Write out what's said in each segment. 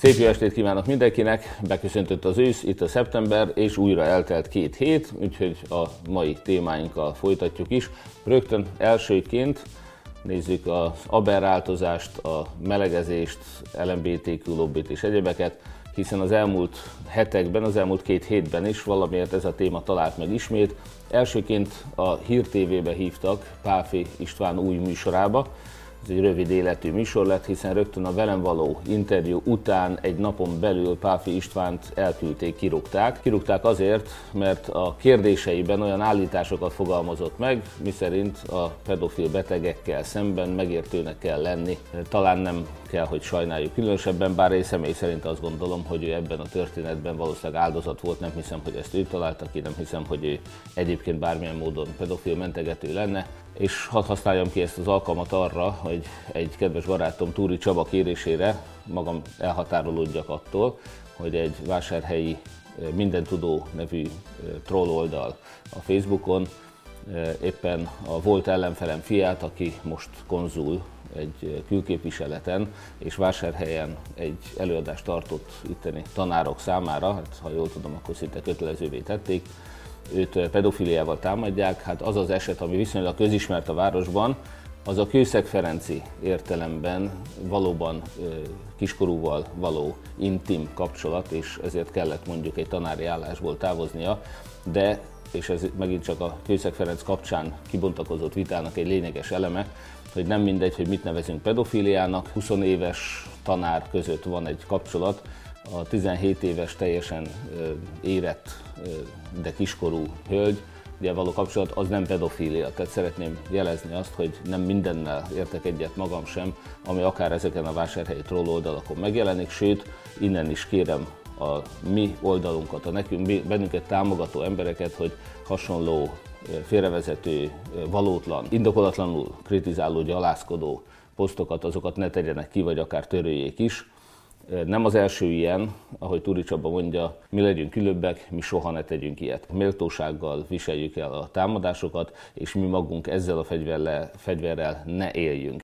Szép jó estét kívánok mindenkinek, beköszöntött az ősz, itt a szeptember, és újra eltelt két hét, úgyhogy a mai témáinkkal folytatjuk is. Rögtön elsőként nézzük az aberráltozást, a melegezést, LMBTQ lobbit és egyebeket, hiszen az elmúlt hetekben, az elmúlt két hétben is valamiért ez a téma talált meg ismét. Elsőként a Hír TV-be hívtak Páfi István új műsorába, ez egy rövid életű műsor lett, hiszen rögtön a velem való interjú után egy napon belül Páfi Istvánt elküldték, kirúgták. Kirúgták azért, mert a kérdéseiben olyan állításokat fogalmazott meg, miszerint a pedofil betegekkel szemben megértőnek kell lenni. Talán nem kell, hogy sajnáljuk különösebben, bár én személy szerint azt gondolom, hogy ő ebben a történetben valószínűleg áldozat volt, nem hiszem, hogy ezt ő találta ki, nem hiszem, hogy ő egyébként bármilyen módon pedofil mentegető lenne és hadd használjam ki ezt az alkalmat arra, hogy egy kedves barátom Túri Csaba kérésére magam elhatárolódjak attól, hogy egy vásárhelyi minden tudó nevű troll oldal a Facebookon éppen a volt ellenfelem fiát, aki most konzul egy külképviseleten, és vásárhelyen egy előadást tartott itteni tanárok számára, hát ha jól tudom, akkor szinte kötelezővé tették, őt pedofiliával támadják, hát az az eset, ami viszonylag közismert a városban, az a Kőszeg Ferenci értelemben valóban kiskorúval való intim kapcsolat, és ezért kellett mondjuk egy tanári állásból távoznia, de, és ez megint csak a Kőszeg Ferenc kapcsán kibontakozott vitának egy lényeges eleme, hogy nem mindegy, hogy mit nevezünk pedofiliának, 20 éves tanár között van egy kapcsolat, a 17 éves teljesen érett, de kiskorú hölgy, ugye való kapcsolat, az nem pedofília. Tehát szeretném jelezni azt, hogy nem mindennel értek egyet magam sem, ami akár ezeken a vásárhelyi troll oldalakon megjelenik, sőt, innen is kérem a mi oldalunkat, a nekünk, bennünket támogató embereket, hogy hasonló félrevezető, valótlan, indokolatlanul kritizáló, gyalászkodó posztokat, azokat ne tegyenek ki, vagy akár törőjék is nem az első ilyen, ahogy Turi Csaba mondja, mi legyünk különbek, mi soha ne tegyünk ilyet. Méltósággal viseljük el a támadásokat, és mi magunk ezzel a fegyverrel, fegyverrel ne éljünk.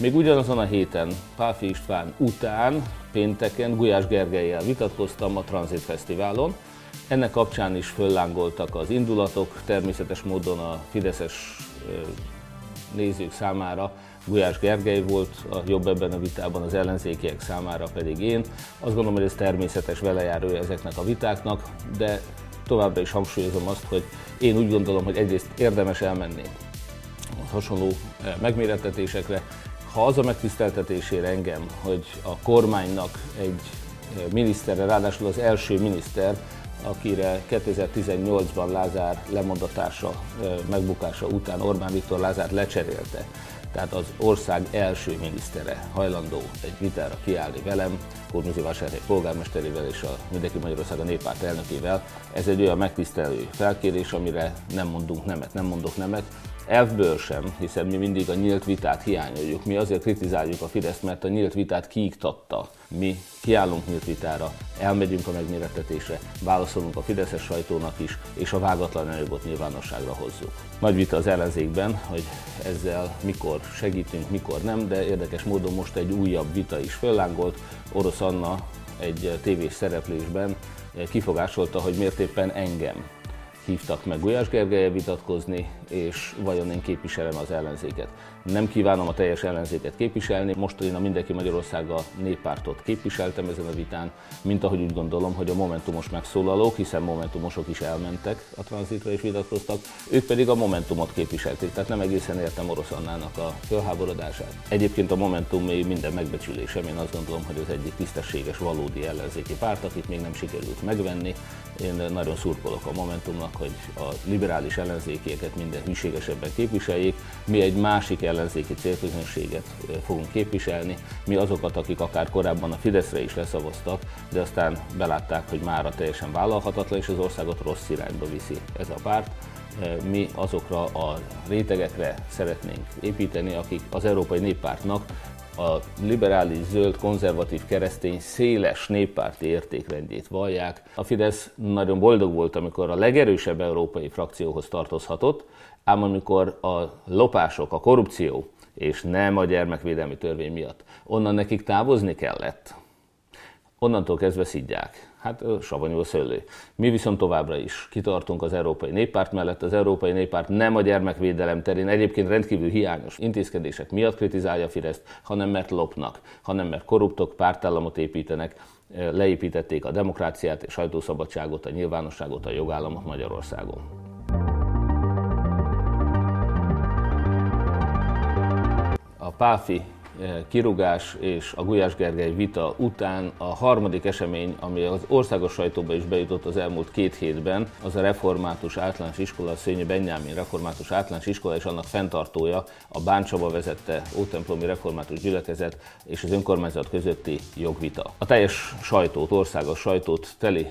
Még ugyanazon a héten, Páfi István után, pénteken Gulyás Gergelyel vitatkoztam a Transit Fesztiválon. Ennek kapcsán is föllángoltak az indulatok, természetes módon a Fideszes nézők számára Gulyás Gergely volt a jobb ebben a vitában, az ellenzékiek számára pedig én. Azt gondolom, hogy ez természetes velejárója ezeknek a vitáknak, de továbbra is hangsúlyozom azt, hogy én úgy gondolom, hogy egyrészt érdemes elmenni hasonló eh, megmérettetésekre, ha az a megtiszteltetésére engem, hogy a kormánynak egy eh, miniszterre, ráadásul az első miniszter, akire 2018-ban Lázár lemondatása, megbukása után Orbán Viktor Lázár lecserélte. Tehát az ország első minisztere hajlandó egy vitára kiállni velem, Vásárhely polgármesterével és a Mindenki Magyarország a néppárt elnökével. Ez egy olyan megtisztelő felkérés, amire nem mondunk nemet, nem mondok nemet, Elfből sem, hiszen mi mindig a nyílt vitát hiányoljuk. Mi azért kritizáljuk a Fideszt, mert a nyílt vitát kiiktatta. Mi kiállunk nyílt vitára, elmegyünk a megmérettetésre, válaszolunk a Fideszes sajtónak is, és a vágatlan anyagot nyilvánosságra hozzuk. Nagy vita az ellenzékben, hogy ezzel mikor segítünk, mikor nem, de érdekes módon most egy újabb vita is föllángolt. Orosz Anna egy tévés szereplésben kifogásolta, hogy miért éppen engem hívtak meg Gulyás Gergelye vitatkozni, és vajon én képviselem az ellenzéket. Nem kívánom a teljes ellenzéket képviselni, most én a Mindenki Magyarország a néppártot képviseltem ezen a vitán, mint ahogy úgy gondolom, hogy a Momentumos megszólalók, hiszen Momentumosok is elmentek a tranzitra és vitatkoztak, ők pedig a Momentumot képviselték, tehát nem egészen értem Orosz Annának a fölháborodását. Egyébként a Momentum még minden megbecsülésem, én azt gondolom, hogy az egyik tisztességes, valódi ellenzéki párt, akit még nem sikerült megvenni. Én nagyon szurkolok a Momentumnak, hogy a liberális ellenzékieket minden hűségesebben képviseljék. Mi egy másik ellenzéki célközönséget fogunk képviselni. Mi azokat, akik akár korábban a Fideszre is leszavaztak, de aztán belátták, hogy mára teljesen vállalhatatlan, és az országot rossz irányba viszi ez a párt. Mi azokra a rétegekre szeretnénk építeni, akik az Európai Néppártnak a liberális, zöld, konzervatív, keresztény, széles néppárti értékrendjét vallják. A Fidesz nagyon boldog volt, amikor a legerősebb európai frakcióhoz tartozhatott, ám amikor a lopások, a korrupció és nem a gyermekvédelmi törvény miatt. Onnan nekik távozni kellett. Onnantól kezdve szidják. Hát savanyú a szőlő. Mi viszont továbbra is kitartunk az Európai Néppárt mellett. Az Európai Néppárt nem a gyermekvédelem terén egyébként rendkívül hiányos intézkedések miatt kritizálja Fireszt, hanem mert lopnak, hanem mert korruptok, pártállamot építenek, leépítették a demokráciát és sajtószabadságot, a nyilvánosságot, a jogállamot Magyarországon. A Páfi kirugás és a Gulyás Gergely vita után a harmadik esemény, ami az országos sajtóba is bejutott az elmúlt két hétben, az a református általános iskola, a Szőnyi Benyámin református általános iskola és annak fenntartója, a Báncsaba vezette Ótemplomi református gyülekezet és az önkormányzat közötti jogvita. A teljes sajtót, országos sajtót teli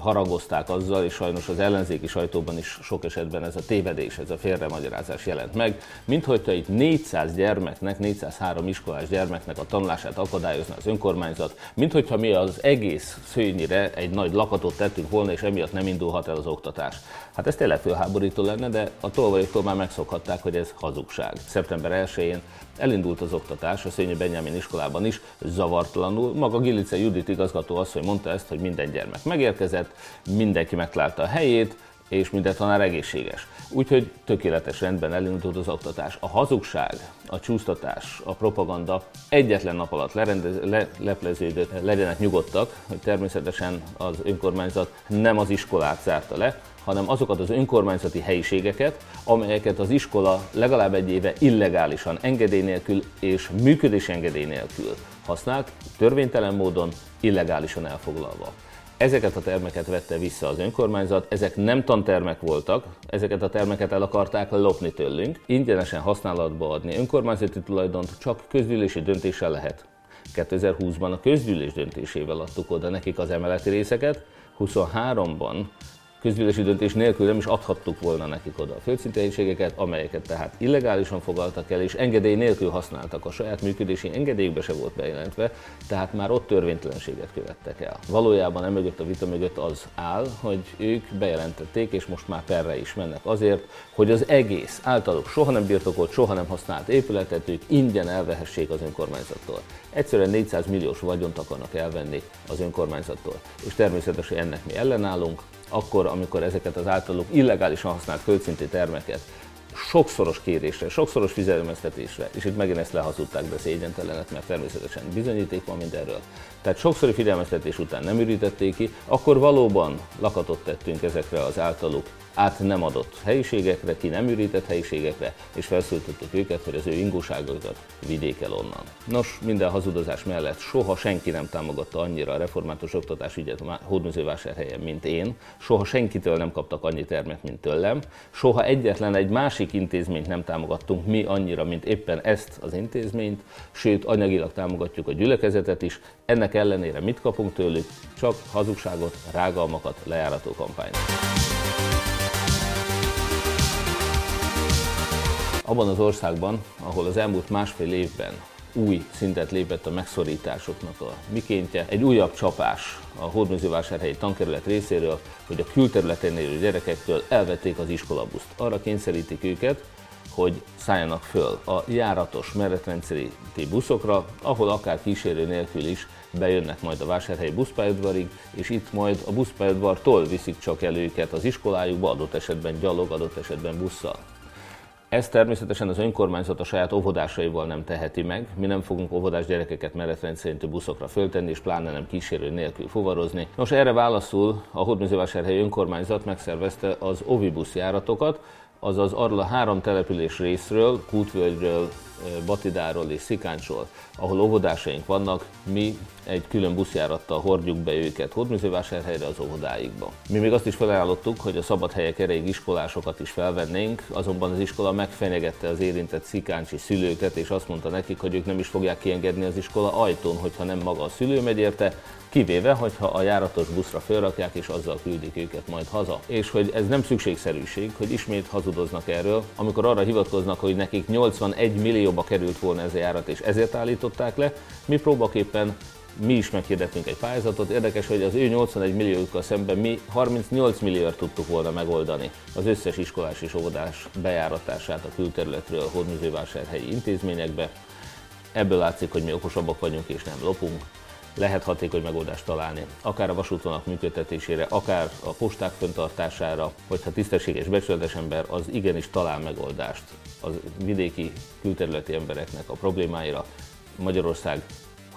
haragozták azzal, és sajnos az ellenzéki sajtóban is sok esetben ez a tévedés, ez a félremagyarázás jelent meg, mint hogyha itt 400 gyermeknek, 403 iskolás gyermeknek a tanulását akadályozna az önkormányzat, mint hogyha mi az egész szőnyire egy nagy lakatot tettünk volna, és emiatt nem indulhat el az oktatás. Hát ez tényleg fölháborító lenne, de a tolvajoktól már megszokhatták, hogy ez hazugság. Szeptember 1-én elindult az oktatás a Szényi Benjamin iskolában is, zavartalanul. Maga Gilice Judit igazgató asszony mondta ezt, hogy minden gyermek megérkezett, mindenki megtalálta a helyét, és minden tanár egészséges. Úgyhogy tökéletes rendben elindult az oktatás. A hazugság, a csúsztatás, a propaganda egyetlen nap alatt lerendez, le, lepleződött, legyenek nyugodtak, hogy természetesen az önkormányzat nem az iskolát zárta le, hanem azokat az önkormányzati helyiségeket, amelyeket az iskola legalább egy éve illegálisan, engedély nélkül és működés engedély nélkül használt, törvénytelen módon, illegálisan elfoglalva. Ezeket a termeket vette vissza az önkormányzat, ezek nem tantermek voltak, ezeket a termeket el akarták lopni tőlünk. Ingyenesen használatba adni önkormányzati tulajdont csak közgyűlési döntéssel lehet. 2020-ban a közgyűlés döntésével adtuk oda nekik az emeleti részeket, 23-ban közgyűlési döntés nélkül nem is adhattuk volna nekik oda a földszinti amelyeket tehát illegálisan fogaltak el, és engedély nélkül használtak. A saját működési engedélyükbe se volt bejelentve, tehát már ott törvénytelenséget követtek el. Valójában emögött a vita mögött az áll, hogy ők bejelentették, és most már perre is mennek azért, hogy az egész általuk soha nem birtokolt, soha nem használt épületet ők ingyen elvehessék az önkormányzattól. Egyszerűen 400 milliós vagyont akarnak elvenni az önkormányzattól. És természetesen ennek mi ellenállunk, akkor, amikor ezeket az általuk illegálisan használt földszinti termeket sokszoros kérésre, sokszoros figyelmeztetésre, és itt megint ezt lehazudták, de szégyentelenet, mert természetesen bizonyíték van mindenről. Tehát sokszori figyelmeztetés után nem ürítették ki, akkor valóban lakatot tettünk ezekre az általuk át nem adott helyiségekre, ki nem ürített helyiségekre, és felszólítottuk őket, hogy az ő ingóságokat vigyék el onnan. Nos, minden hazudozás mellett soha senki nem támogatta annyira a református oktatás ügyet Hódműzővásárhelyen, mint én, soha senkitől nem kaptak annyi termet, mint tőlem, soha egyetlen egy másik intézményt nem támogattunk mi annyira, mint éppen ezt az intézményt, sőt, anyagilag támogatjuk a gyülekezetet is, ennek ellenére mit kapunk tőlük? Csak hazugságot, rágalmakat, lejárató kampányt. Abban az országban, ahol az elmúlt másfél évben új szintet lépett a megszorításoknak a mikéntje, egy újabb csapás a Hódműzővásárhelyi tankerület részéről, hogy a külterületen élő gyerekektől elvették az iskolabuszt. Arra kényszerítik őket, hogy szálljanak föl a járatos meretrendszeri buszokra, ahol akár kísérő nélkül is bejönnek majd a vásárhelyi buszpályaudvarig, és itt majd a buszpályaudvartól viszik csak el őket az iskolájukba, adott esetben gyalog, adott esetben busszal. Ezt természetesen az önkormányzat a saját óvodásaival nem teheti meg. Mi nem fogunk óvodás gyerekeket menetrend szerintű buszokra föltenni, és pláne nem kísérő nélkül fuvarozni. Nos, erre válaszul a Hódműzővásárhelyi önkormányzat megszervezte az ovibusz járatokat, azaz arról a három település részről, Kútvölgyről, Batidáról és Szikáncsról, ahol óvodásaink vannak, mi egy külön buszjárattal hordjuk be őket Hódműzővásárhelyre az óvodáikba. Mi még azt is felajánlottuk, hogy a szabad helyek erejéig iskolásokat is felvennénk, azonban az iskola megfenyegette az érintett szikáncsi szülőket, és azt mondta nekik, hogy ők nem is fogják kiengedni az iskola ajtón, hogyha nem maga a szülő megy érte, kivéve, hogyha a járatos buszra felrakják, és azzal küldik őket majd haza. És hogy ez nem szükségszerűség, hogy ismét hazudoznak erről, amikor arra hivatkoznak, hogy nekik 81 millióba került volna ez a járat, és ezért állították le, mi próbaképpen mi is meghirdettünk egy pályázatot. Érdekes, hogy az ő 81 milliójukkal szemben mi 38 milliót tudtuk volna megoldani az összes iskolás és óvodás bejáratását a külterületről a hódműzővásárhelyi intézményekbe. Ebből látszik, hogy mi okosabbak vagyunk és nem lopunk lehet hatékony megoldást találni, akár a vasútvonalak működtetésére, akár a posták föntartására, hogyha tisztességes, becsületes ember, az igenis talál megoldást az vidéki külterületi embereknek a problémáira. Magyarország,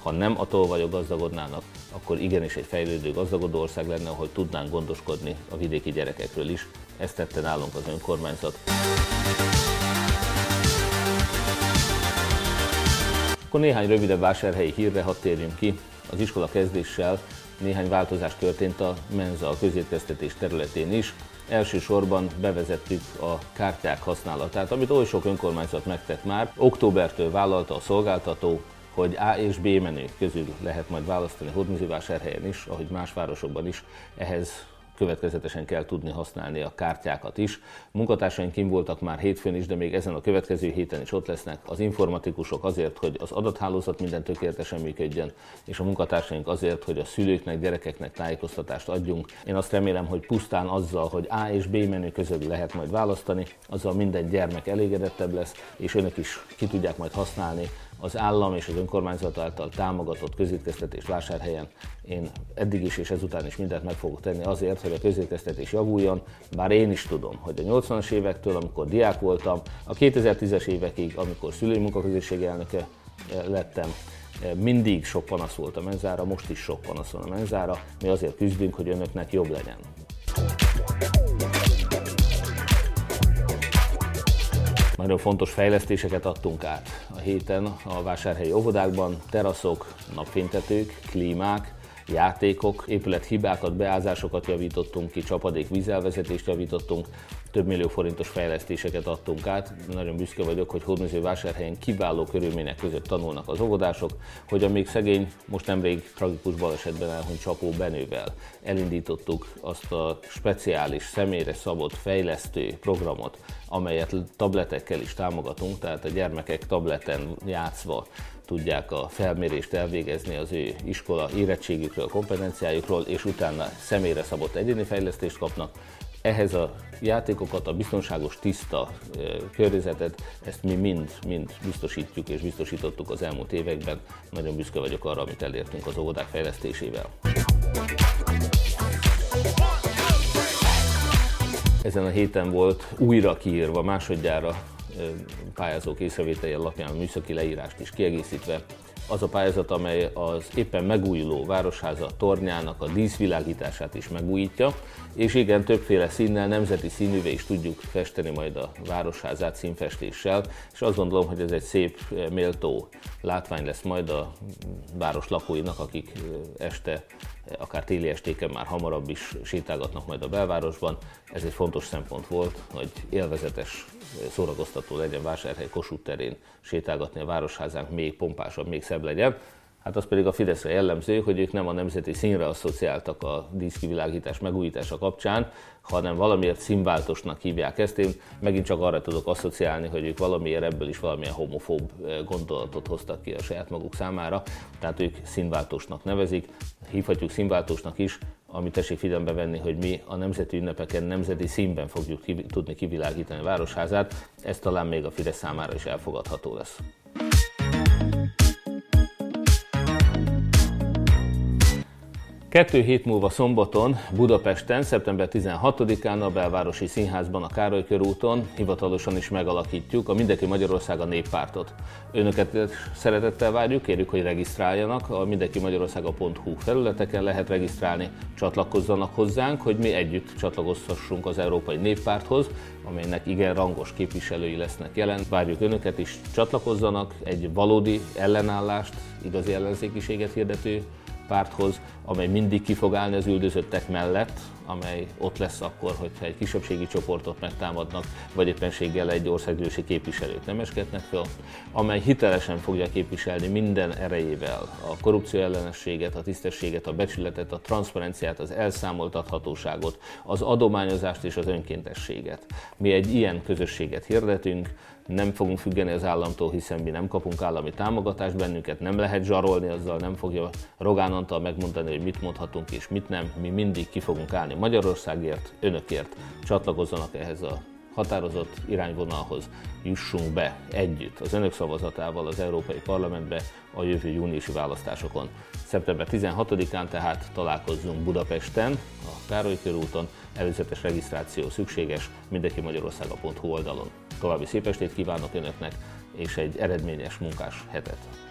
ha nem a tolvajok gazdagodnának, akkor igenis egy fejlődő, gazdagodó ország lenne, ahol tudnánk gondoskodni a vidéki gyerekekről is. Ezt tette nálunk az önkormányzat. Akkor néhány rövidebb vásárhelyi hírre, hadd térjünk ki. Az iskola kezdéssel néhány változás történt a menza a közétkeztetés területén is. Elsősorban bevezettük a kártyák használatát, amit oly sok önkormányzat megtett már. Októbertől vállalta a szolgáltató, hogy A és B menü közül lehet majd választani Hódműzővásárhelyen is, ahogy más városokban is. Ehhez következetesen kell tudni használni a kártyákat is. Munkatársaink kim voltak már hétfőn is, de még ezen a következő héten is ott lesznek az informatikusok azért, hogy az adathálózat minden tökéletesen működjön, és a munkatársaink azért, hogy a szülőknek, gyerekeknek tájékoztatást adjunk. Én azt remélem, hogy pusztán azzal, hogy A és B menü között lehet majd választani, azzal minden gyermek elégedettebb lesz, és önök is ki tudják majd használni az állam és az önkormányzat által támogatott közétkeztetés vásárhelyen én eddig is és ezután is mindent meg fogok tenni azért, hogy a közétkeztetés javuljon, bár én is tudom, hogy a 80-as évektől, amikor diák voltam, a 2010-es évekig, amikor szülői munkaközösség elnöke eh, lettem, eh, mindig sok panasz volt a menzára, most is sok panasz van a menzára, mi azért küzdünk, hogy önöknek jobb legyen. Nagyon fontos fejlesztéseket adtunk át. A héten a vásárhelyi óvodákban, teraszok, napfénytetők, klímák, játékok, épülethibákat, beázásokat javítottunk ki, csapadék vízelvezetést javítottunk, több millió forintos fejlesztéseket adtunk át. Nagyon büszke vagyok, hogy Hódműző vásárhelyen kiváló körülmények között tanulnak az óvodások, hogy a még szegény, most nemrég tragikus balesetben elhunyt Csapó Benővel elindítottuk azt a speciális, személyre szabott fejlesztő programot, amelyet tabletekkel is támogatunk, tehát a gyermekek tableten játszva tudják a felmérést elvégezni az ő iskola érettségükről, kompetenciájukról, és utána személyre szabott egyéni fejlesztést kapnak. Ehhez a játékokat, a biztonságos, tiszta környezetet, ezt mi mind, mind biztosítjuk és biztosítottuk az elmúlt években. Nagyon büszke vagyok arra, amit elértünk az óvodák fejlesztésével. Ezen a héten volt újra kiírva másodjára pályázók észrevételi alapján műszaki leírást is kiegészítve. Az a pályázat, amely az éppen megújuló Városháza tornyának a díszvilágítását is megújítja, és igen, többféle színnel, nemzeti színűvé is tudjuk festeni majd a Városházát színfestéssel, és azt gondolom, hogy ez egy szép, méltó látvány lesz majd a város lakóinak, akik este akár téli estéken már hamarabb is sétálgatnak majd a belvárosban. Ez egy fontos szempont volt, hogy élvezetes, szórakoztató legyen Vásárhely Kossuth terén sétálgatni a városházánk még pompásabb, még szebb legyen. Hát az pedig a Fideszre jellemző, hogy ők nem a nemzeti színre asszociáltak a díszkivilágítás megújítása kapcsán, hanem valamiért színváltosnak hívják ezt. Én megint csak arra tudok asszociálni, hogy ők valamiért ebből is valamilyen homofób eh, gondolatot hoztak ki a saját maguk számára, tehát ők színváltosnak nevezik, hívhatjuk színváltosnak is, amit tessék figyelembe venni, hogy mi a nemzeti ünnepeken nemzeti színben fogjuk tudni kivilágítani a városházát, ez talán még a Fidesz számára is elfogadható lesz. Kettő hét múlva szombaton Budapesten, szeptember 16-án a Belvárosi Színházban a Károly körúton hivatalosan is megalakítjuk a Mindenki Magyarország a néppártot. Önöket szeretettel várjuk, kérjük, hogy regisztráljanak. A mindenki magyarországa.hu felületeken lehet regisztrálni, csatlakozzanak hozzánk, hogy mi együtt csatlakozhassunk az Európai Néppárthoz, amelynek igen rangos képviselői lesznek jelen. Várjuk Önöket is, csatlakozzanak egy valódi ellenállást, igazi ellenzékiséget hirdető párthoz, amely mindig ki fog állni az üldözöttek mellett, amely ott lesz akkor, hogyha egy kisebbségi csoportot megtámadnak, vagy éppenséggel egy országgyűlési képviselőt nem eskednek fel, amely hitelesen fogja képviselni minden erejével a korrupció ellenességet, a tisztességet, a becsületet, a transzparenciát, az elszámoltathatóságot, az adományozást és az önkéntességet. Mi egy ilyen közösséget hirdetünk, nem fogunk függeni az államtól, hiszen mi nem kapunk állami támogatást, bennünket nem lehet zsarolni, azzal nem fogja Rogán Antal megmondani, hogy mit mondhatunk és mit nem. Mi mindig ki fogunk állni Magyarországért, önökért. Csatlakozzanak ehhez a határozott irányvonalhoz jussunk be együtt az önök szavazatával az Európai Parlamentbe a jövő júniusi választásokon. Szeptember 16-án tehát találkozzunk Budapesten, a Károly körúton, előzetes regisztráció szükséges mindenki magyarországa.hu oldalon. További szép estét kívánok Önöknek, és egy eredményes munkás hetet!